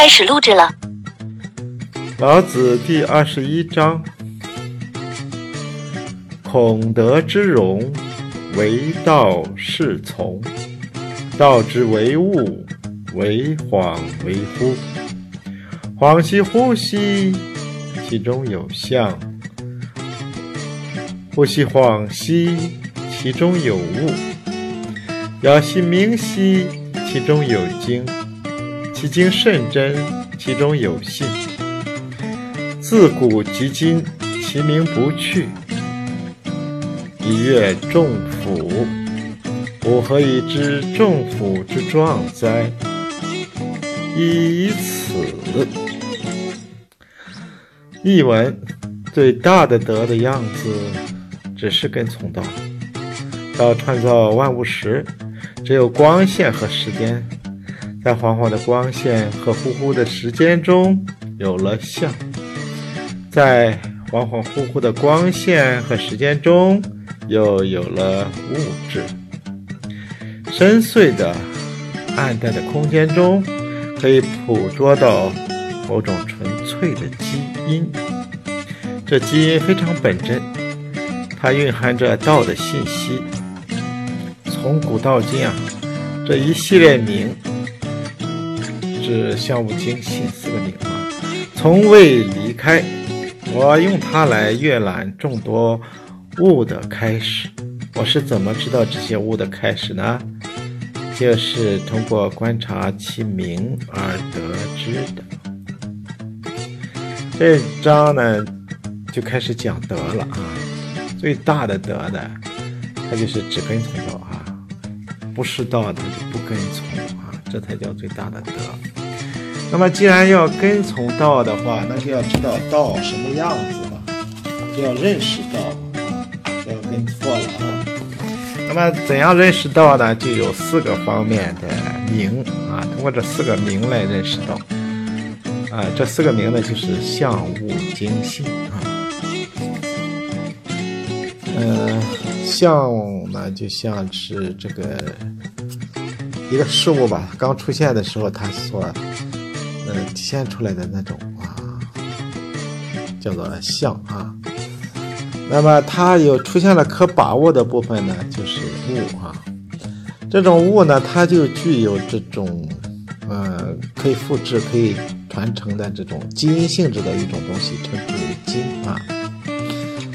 开始录制了。老子第二十一章：孔德之容，为道是从；道之为物，为恍为惚。恍兮惚兮，其中有象；惚兮恍兮，其中有物。杳兮明兮，其中有精。其精甚真，其中有信。自古及今，其名不去。一曰仲甫，吾何以知仲甫之壮哉？以此。译文：最大的德的样子，只是跟从道。到创造万物时，只有光线和时间。在黄黄的光线和呼呼的时间中，有了像；在恍恍惚惚的光线和时间中，又有了物质。深邃的、暗淡的空间中，可以捕捉到某种纯粹的基因。这基因非常本真，它蕴含着道的信息。从古到今啊，这一系列名。是相物精信四个名啊，从未离开。我用它来阅览众多物的开始。我是怎么知道这些物的开始呢？就是通过观察其名而得知的。这章呢，就开始讲德了啊。最大的德呢，它就是只跟从道啊，不是道的就不跟从啊，这才叫最大的德。那么，既然要跟从道的话，那就要知道道什么样子吧，就要认识道啊，要跟错了啊。那么，怎样认识道呢？就有四个方面的名啊，通过这四个名来认识道啊。这四个名呢，就是相、物、精、信啊。嗯，相呢，就像是这个一个事物吧，刚出现的时候，它所呃，体现出来的那种啊，叫做相啊。那么它有出现了可把握的部分呢，就是物啊。这种物呢，它就具有这种呃可以复制、可以传承的这种基因性质的一种东西，称之为精啊。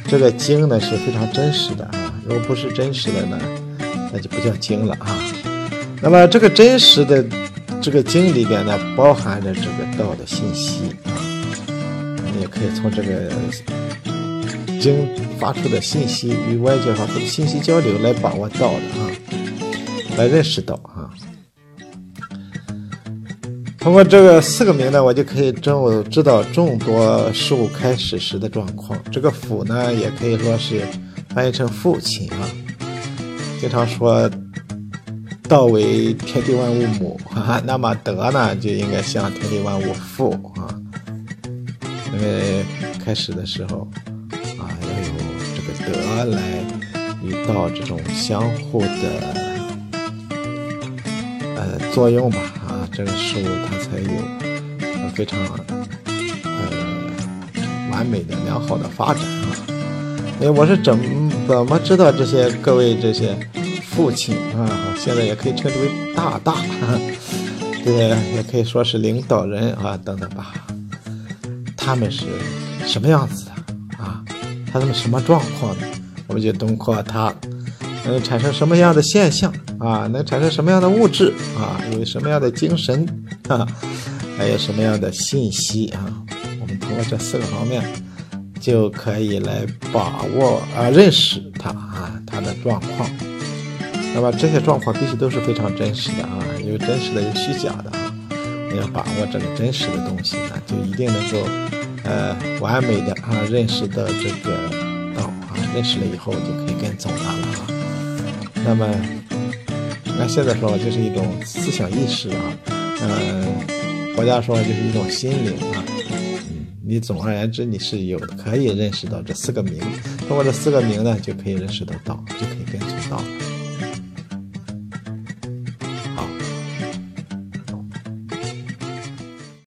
这个精呢是非常真实的啊，如果不是真实的呢，那就不叫精了啊。那么这个真实的。这个经里边呢，包含着这个道的信息啊，你也可以从这个经发出的信息与外界发出的信息交流来把握道的啊，来认识道啊。通过这个四个名呢，我就可以正知道众多事物开始时的状况。这个父呢，也可以说是翻译成父亲啊，经常说。道为天地万物母，哈哈，那么德呢就应该向天地万物父啊。因为开始的时候啊，要有这个德来与道这种相互的呃作用吧啊，这个事物它才有非常呃完美的良好的发展啊。哎，我是怎怎么知道这些各位这些？父亲啊，现在也可以称之为大大，对也可以说是领导人啊等等吧。他们是什么样子的啊？他们什么状况呢？我们就通过他能产生什么样的现象啊？能产生什么样的物质啊？有什么样的精神啊？还有什么样的信息啊？我们通过这四个方面就可以来把握啊，认识他啊，他的状况。那么这些状况必须都是非常真实的啊，有真实的，有虚假的啊。你要把握这个真实的东西呢，就一定能够呃完美的啊认识到这个道啊，认识了以后就可以跟踪它了啊。那么那现在说就是一种思想意识啊，嗯，佛家说就是一种心灵啊，嗯，你总而言之你是有可以认识到这四个名，通过这四个名呢就可以认识得到，就可以跟踪道。